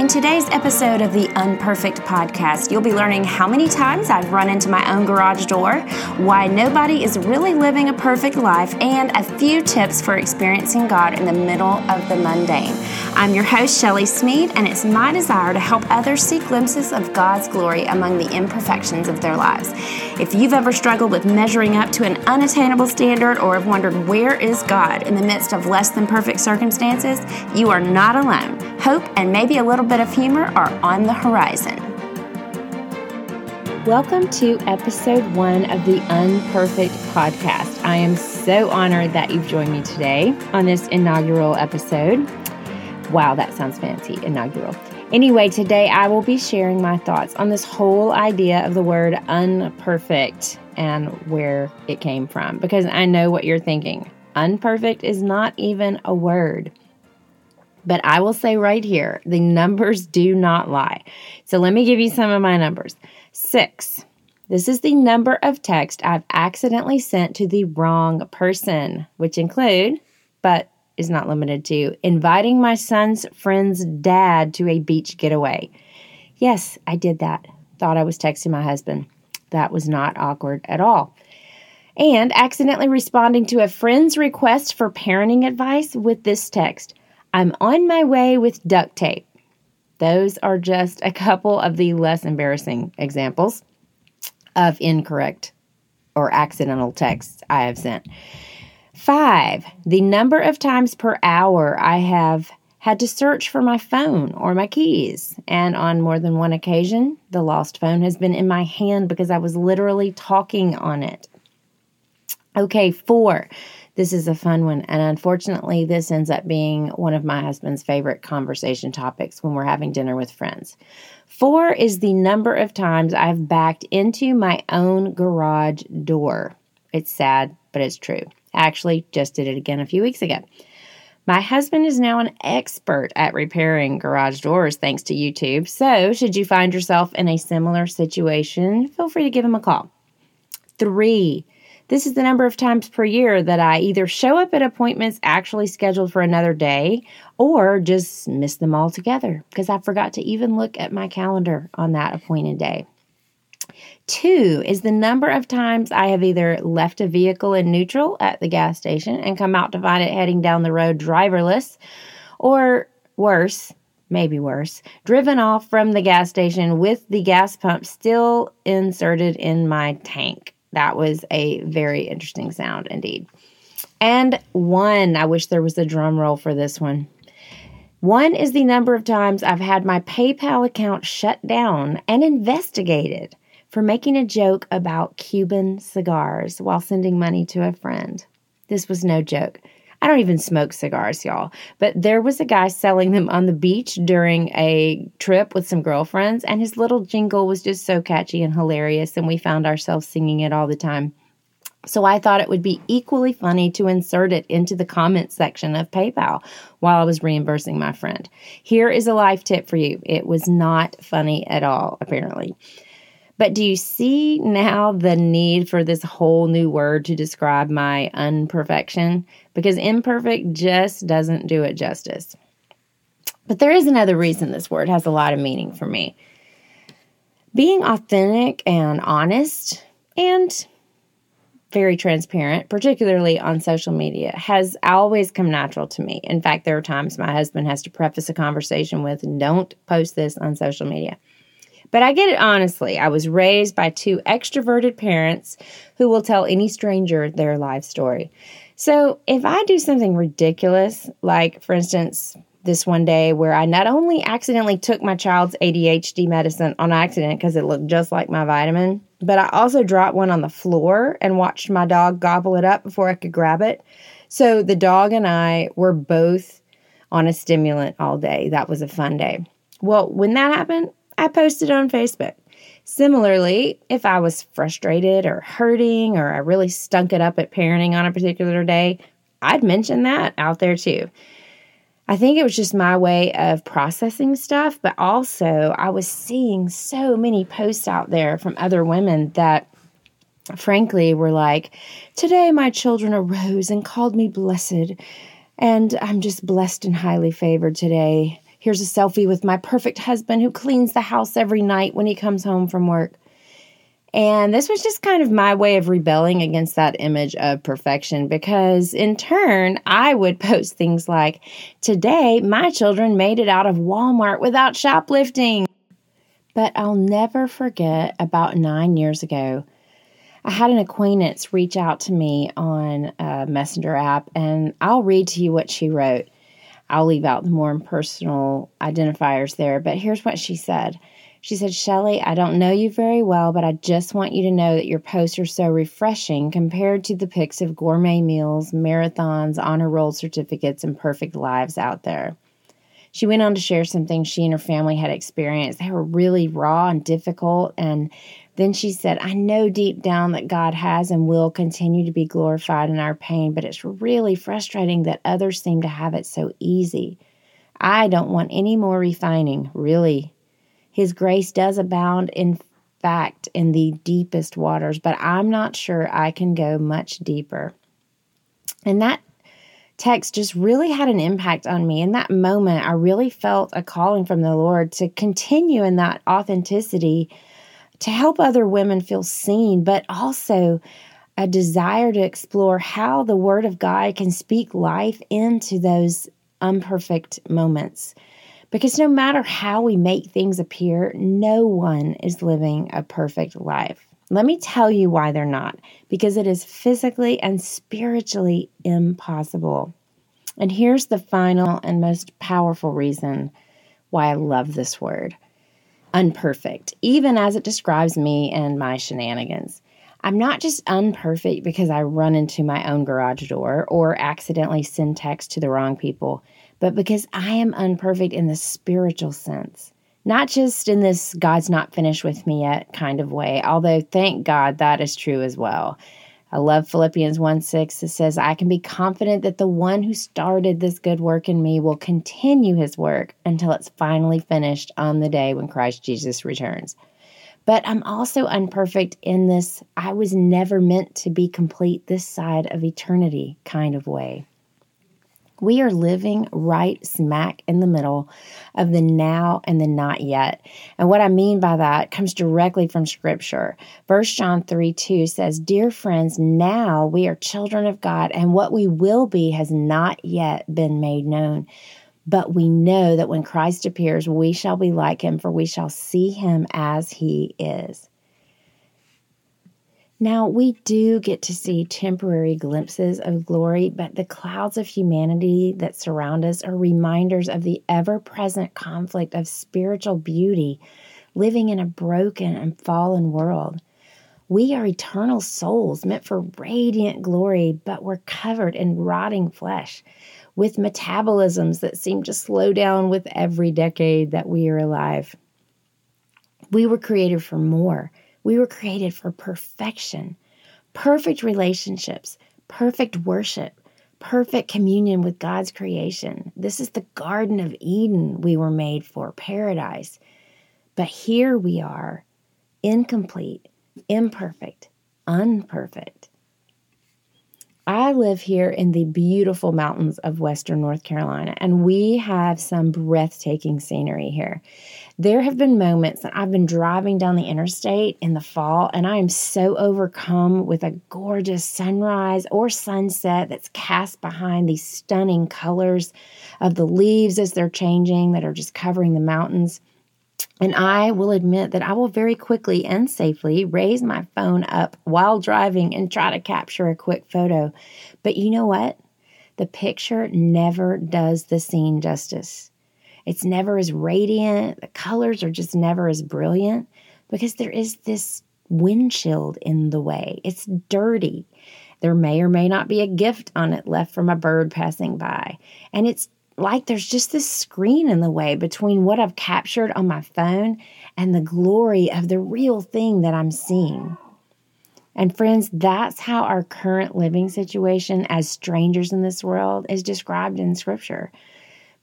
In today's episode of the Unperfect Podcast, you'll be learning how many times I've run into my own garage door, why nobody is really living a perfect life, and a few tips for experiencing God in the middle of the mundane. I'm your host, Shelly Snead, and it's my desire to help others see glimpses of God's glory among the imperfections of their lives. If you've ever struggled with measuring up to an unattainable standard or have wondered where is God in the midst of less than perfect circumstances, you are not alone. Hope and maybe a little bit of humor are on the horizon. Welcome to episode one of the Unperfect podcast. I am so honored that you've joined me today on this inaugural episode. Wow, that sounds fancy, inaugural. Anyway, today I will be sharing my thoughts on this whole idea of the word unperfect and where it came from because I know what you're thinking. Unperfect is not even a word. But I will say right here, the numbers do not lie. So let me give you some of my numbers. Six. This is the number of texts I've accidentally sent to the wrong person, which include, but is not limited to, inviting my son's friend's dad to a beach getaway. Yes, I did that. Thought I was texting my husband. That was not awkward at all. And accidentally responding to a friend's request for parenting advice with this text I'm on my way with duct tape. Those are just a couple of the less embarrassing examples of incorrect or accidental texts I have sent. Five, the number of times per hour I have had to search for my phone or my keys. And on more than one occasion, the lost phone has been in my hand because I was literally talking on it. Okay, four, this is a fun one. And unfortunately, this ends up being one of my husband's favorite conversation topics when we're having dinner with friends. Four is the number of times I've backed into my own garage door. It's sad, but it's true. I actually just did it again a few weeks ago. My husband is now an expert at repairing garage doors thanks to YouTube. So, should you find yourself in a similar situation, feel free to give him a call. Three, this is the number of times per year that I either show up at appointments actually scheduled for another day or just miss them altogether because I forgot to even look at my calendar on that appointed day. Two is the number of times I have either left a vehicle in neutral at the gas station and come out to find it heading down the road driverless, or worse, maybe worse, driven off from the gas station with the gas pump still inserted in my tank. That was a very interesting sound indeed. And one, I wish there was a drum roll for this one. One is the number of times I've had my PayPal account shut down and investigated for making a joke about Cuban cigars while sending money to a friend. This was no joke. I don't even smoke cigars, y'all. But there was a guy selling them on the beach during a trip with some girlfriends, and his little jingle was just so catchy and hilarious, and we found ourselves singing it all the time. So I thought it would be equally funny to insert it into the comments section of PayPal while I was reimbursing my friend. Here is a life tip for you. It was not funny at all, apparently. But do you see now the need for this whole new word to describe my unperfection? Because imperfect just doesn't do it justice. But there is another reason this word has a lot of meaning for me. Being authentic and honest and very transparent, particularly on social media, has always come natural to me. In fact, there are times my husband has to preface a conversation with, Don't post this on social media. But I get it honestly. I was raised by two extroverted parents who will tell any stranger their life story. So if I do something ridiculous, like for instance, this one day where I not only accidentally took my child's ADHD medicine on accident because it looked just like my vitamin, but I also dropped one on the floor and watched my dog gobble it up before I could grab it. So the dog and I were both on a stimulant all day. That was a fun day. Well, when that happened, I posted on Facebook. Similarly, if I was frustrated or hurting or I really stunk it up at parenting on a particular day, I'd mention that out there too. I think it was just my way of processing stuff, but also I was seeing so many posts out there from other women that frankly were like, Today my children arose and called me blessed, and I'm just blessed and highly favored today Here's a selfie with my perfect husband who cleans the house every night when he comes home from work. And this was just kind of my way of rebelling against that image of perfection because, in turn, I would post things like, Today, my children made it out of Walmart without shoplifting. But I'll never forget about nine years ago, I had an acquaintance reach out to me on a messenger app, and I'll read to you what she wrote. I'll leave out the more personal identifiers there, but here's what she said. She said, Shelly, I don't know you very well, but I just want you to know that your posts are so refreshing compared to the pics of gourmet meals, marathons, honor roll certificates, and perfect lives out there. She went on to share some things she and her family had experienced. They were really raw and difficult. And then she said, I know deep down that God has and will continue to be glorified in our pain, but it's really frustrating that others seem to have it so easy. I don't want any more refining, really. His grace does abound, in fact, in the deepest waters, but I'm not sure I can go much deeper. And that text just really had an impact on me. In that moment, I really felt a calling from the Lord to continue in that authenticity, to help other women feel seen, but also a desire to explore how the Word of God can speak life into those imperfect moments. Because no matter how we make things appear, no one is living a perfect life. Let me tell you why they're not. Because it is physically and spiritually impossible. And here's the final and most powerful reason why I love this word unperfect, even as it describes me and my shenanigans. I'm not just unperfect because I run into my own garage door or accidentally send text to the wrong people but because I am unperfect in the spiritual sense. Not just in this God's not finished with me yet kind of way, although thank God that is true as well. I love Philippians 1 6. It says, I can be confident that the one who started this good work in me will continue his work until it's finally finished on the day when Christ Jesus returns. But I'm also unperfect in this I was never meant to be complete this side of eternity kind of way. We are living right smack in the middle of the now and the not yet. And what I mean by that comes directly from Scripture. 1 John 3 2 says, Dear friends, now we are children of God, and what we will be has not yet been made known. But we know that when Christ appears, we shall be like him, for we shall see him as he is. Now, we do get to see temporary glimpses of glory, but the clouds of humanity that surround us are reminders of the ever present conflict of spiritual beauty living in a broken and fallen world. We are eternal souls meant for radiant glory, but we're covered in rotting flesh with metabolisms that seem to slow down with every decade that we are alive. We were created for more we were created for perfection, perfect relationships, perfect worship, perfect communion with God's creation. This is the Garden of Eden we were made for, paradise. But here we are, incomplete, imperfect, unperfect. I live here in the beautiful mountains of Western North Carolina, and we have some breathtaking scenery here. There have been moments that I've been driving down the interstate in the fall, and I am so overcome with a gorgeous sunrise or sunset that's cast behind these stunning colors of the leaves as they're changing that are just covering the mountains. And I will admit that I will very quickly and safely raise my phone up while driving and try to capture a quick photo. But you know what? The picture never does the scene justice. It's never as radiant, the colors are just never as brilliant because there is this windshield in the way. It's dirty. There may or may not be a gift on it left from a bird passing by. And it's like there's just this screen in the way between what I've captured on my phone and the glory of the real thing that I'm seeing. And friends, that's how our current living situation as strangers in this world is described in Scripture.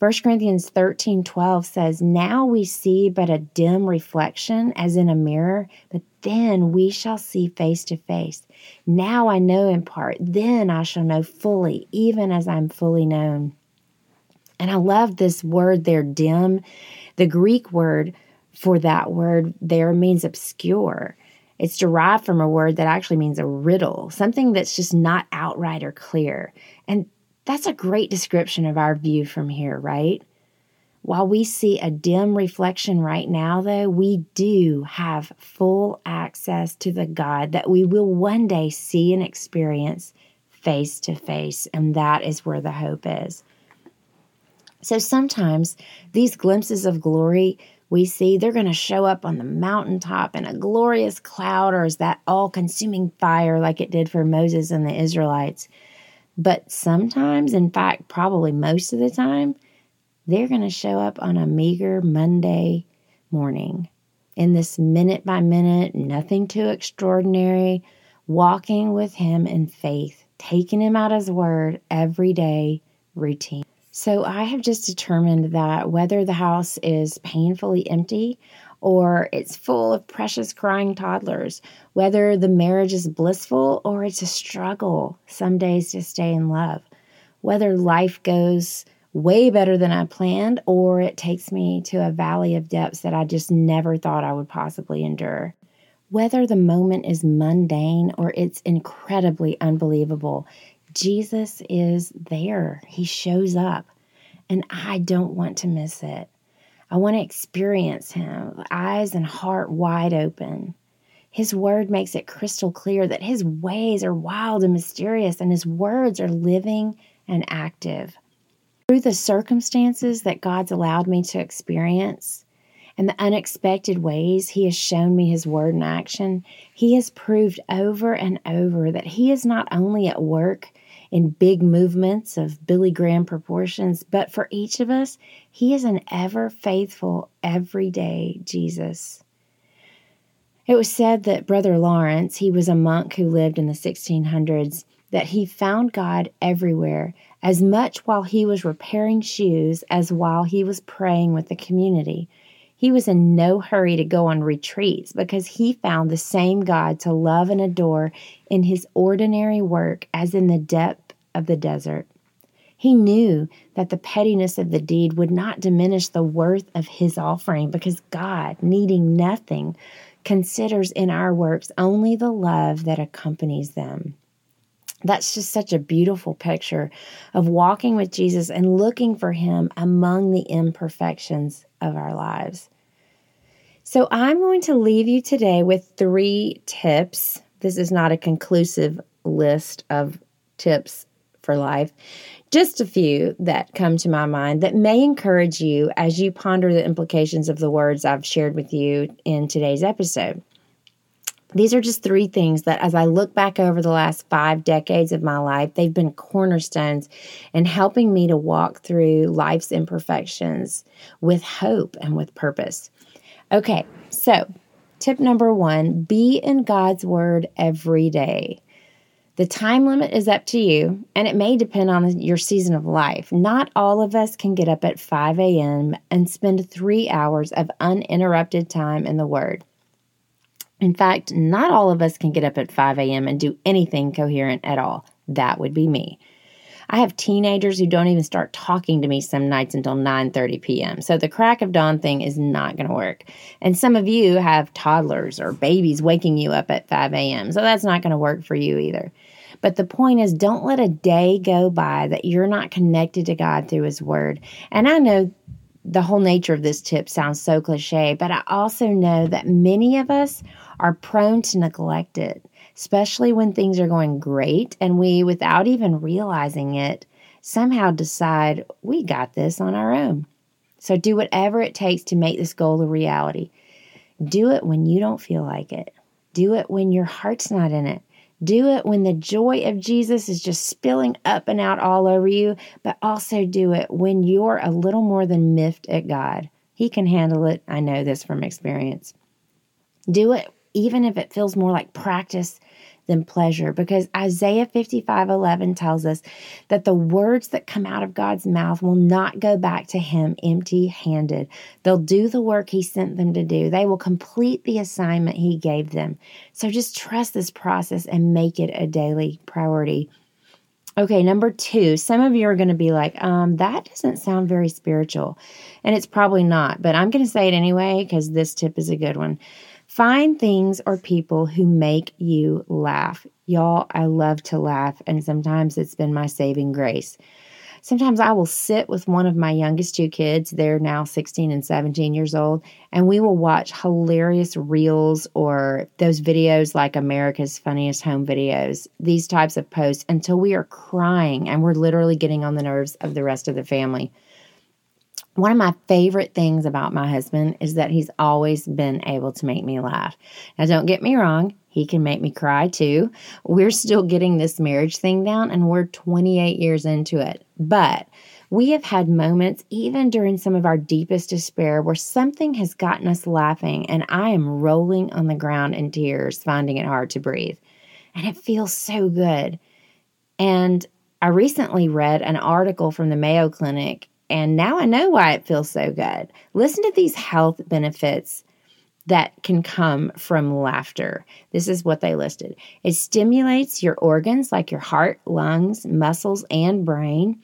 1 Corinthians 13 12 says, Now we see but a dim reflection as in a mirror, but then we shall see face to face. Now I know in part, then I shall know fully, even as I'm fully known. And I love this word there, dim. The Greek word for that word there means obscure. It's derived from a word that actually means a riddle, something that's just not outright or clear. That's a great description of our view from here, right? While we see a dim reflection right now, though, we do have full access to the God that we will one day see and experience face to face. And that is where the hope is. So sometimes these glimpses of glory we see, they're going to show up on the mountaintop in a glorious cloud or as that all consuming fire like it did for Moses and the Israelites. But sometimes, in fact, probably most of the time, they're going to show up on a meager Monday morning in this minute by minute, nothing too extraordinary, walking with Him in faith, taking Him at His word every day routine. So I have just determined that whether the house is painfully empty or it's full of precious crying toddlers, whether the marriage is blissful or it's a struggle some days to stay in love, whether life goes way better than I planned or it takes me to a valley of depths that I just never thought I would possibly endure. Whether the moment is mundane or it's incredibly unbelievable, Jesus is there. He shows up, and I don't want to miss it. I want to experience Him, eyes and heart wide open. His word makes it crystal clear that His ways are wild and mysterious, and His words are living and active. Through the circumstances that God's allowed me to experience, and the unexpected ways He has shown me His word in action, He has proved over and over that He is not only at work in big movements of Billy Graham proportions, but for each of us, He is an ever faithful, everyday Jesus. It was said that Brother Lawrence, he was a monk who lived in the 1600s, that he found God everywhere, as much while he was repairing shoes as while he was praying with the community. He was in no hurry to go on retreats because he found the same God to love and adore in his ordinary work as in the depth of the desert. He knew that the pettiness of the deed would not diminish the worth of his offering because God, needing nothing, considers in our works only the love that accompanies them. That's just such a beautiful picture of walking with Jesus and looking for him among the imperfections of our lives. So, I'm going to leave you today with three tips. This is not a conclusive list of tips for life, just a few that come to my mind that may encourage you as you ponder the implications of the words I've shared with you in today's episode. These are just three things that, as I look back over the last five decades of my life, they've been cornerstones in helping me to walk through life's imperfections with hope and with purpose. Okay, so tip number one be in God's Word every day. The time limit is up to you, and it may depend on your season of life. Not all of us can get up at 5 a.m. and spend three hours of uninterrupted time in the Word. In fact, not all of us can get up at 5 a.m. and do anything coherent at all. That would be me. I have teenagers who don't even start talking to me some nights until 9:30 p.m. So the crack of dawn thing is not going to work. And some of you have toddlers or babies waking you up at 5 a.m. So that's not going to work for you either. But the point is, don't let a day go by that you're not connected to God through His Word. And I know the whole nature of this tip sounds so cliche, but I also know that many of us are prone to neglect it, especially when things are going great and we, without even realizing it, somehow decide we got this on our own. So do whatever it takes to make this goal a reality. Do it when you don't feel like it. Do it when your heart's not in it. Do it when the joy of Jesus is just spilling up and out all over you, but also do it when you're a little more than miffed at God. He can handle it. I know this from experience. Do it even if it feels more like practice than pleasure because Isaiah 55:11 tells us that the words that come out of God's mouth will not go back to him empty-handed. They'll do the work he sent them to do. They will complete the assignment he gave them. So just trust this process and make it a daily priority. Okay, number two, some of you are going to be like, um, that doesn't sound very spiritual. And it's probably not, but I'm going to say it anyway because this tip is a good one. Find things or people who make you laugh. Y'all, I love to laugh, and sometimes it's been my saving grace. Sometimes I will sit with one of my youngest two kids, they're now 16 and 17 years old, and we will watch hilarious reels or those videos like America's Funniest Home Videos, these types of posts until we are crying and we're literally getting on the nerves of the rest of the family. One of my favorite things about my husband is that he's always been able to make me laugh. Now, don't get me wrong, he can make me cry too. We're still getting this marriage thing down and we're 28 years into it. But we have had moments, even during some of our deepest despair, where something has gotten us laughing and I am rolling on the ground in tears, finding it hard to breathe. And it feels so good. And I recently read an article from the Mayo Clinic and now I know why it feels so good. Listen to these health benefits that can come from laughter. This is what they listed it stimulates your organs like your heart, lungs, muscles, and brain.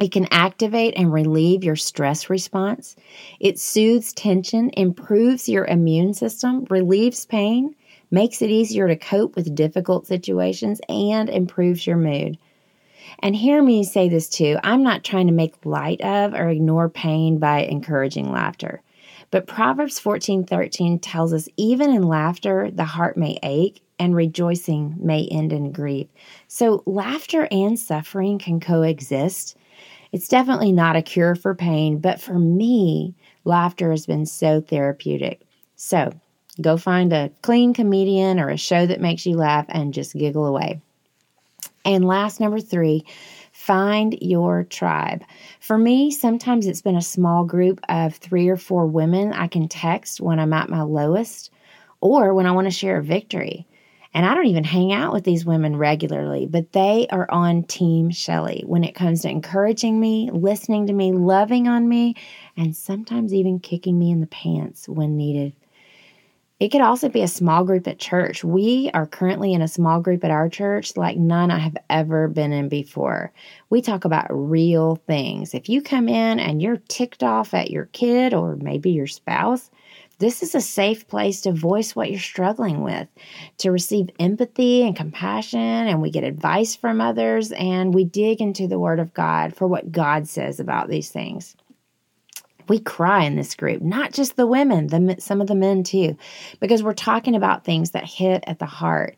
It can activate and relieve your stress response. It soothes tension, improves your immune system, relieves pain, makes it easier to cope with difficult situations, and improves your mood. And hear me say this too I'm not trying to make light of or ignore pain by encouraging laughter. But Proverbs 14:13 tells us even in laughter the heart may ache and rejoicing may end in grief. So laughter and suffering can coexist. It's definitely not a cure for pain, but for me, laughter has been so therapeutic. So, go find a clean comedian or a show that makes you laugh and just giggle away. And last, number three, find your tribe. For me, sometimes it's been a small group of three or four women I can text when I'm at my lowest or when I want to share a victory. And I don't even hang out with these women regularly, but they are on Team Shelly when it comes to encouraging me, listening to me, loving on me, and sometimes even kicking me in the pants when needed. It could also be a small group at church. We are currently in a small group at our church like none I have ever been in before. We talk about real things. If you come in and you're ticked off at your kid or maybe your spouse, this is a safe place to voice what you're struggling with, to receive empathy and compassion, and we get advice from others, and we dig into the Word of God for what God says about these things we cry in this group not just the women the some of the men too because we're talking about things that hit at the heart.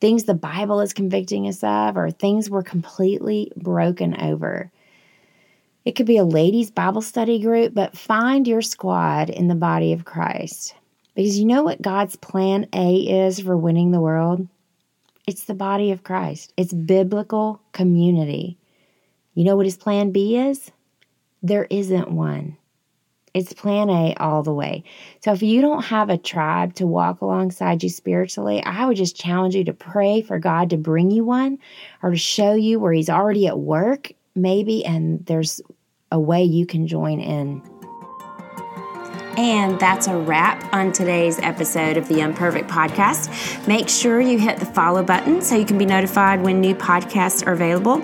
Things the bible is convicting us of or things we're completely broken over. It could be a ladies bible study group but find your squad in the body of christ. Because you know what god's plan a is for winning the world? It's the body of christ. It's biblical community. You know what his plan b is? There isn't one it's plan A all the way. So if you don't have a tribe to walk alongside you spiritually, I would just challenge you to pray for God to bring you one or to show you where He's already at work, maybe, and there's a way you can join in. And that's a wrap on today's episode of the Unperfect Podcast. Make sure you hit the follow button so you can be notified when new podcasts are available.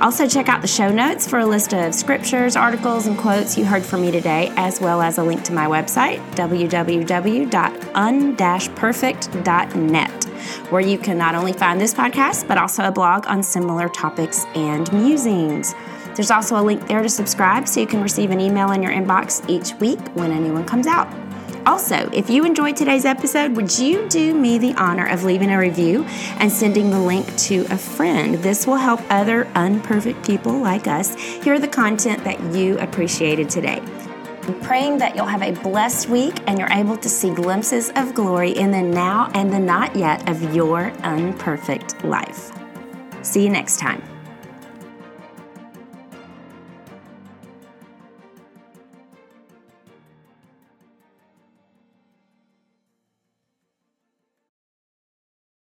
Also, check out the show notes for a list of scriptures, articles, and quotes you heard from me today, as well as a link to my website, www.un-perfect.net, where you can not only find this podcast, but also a blog on similar topics and musings. There's also a link there to subscribe so you can receive an email in your inbox each week when a new one comes out. Also, if you enjoyed today's episode, would you do me the honor of leaving a review and sending the link to a friend? This will help other unperfect people like us hear the content that you appreciated today. I'm praying that you'll have a blessed week and you're able to see glimpses of glory in the now and the not yet of your unperfect life. See you next time.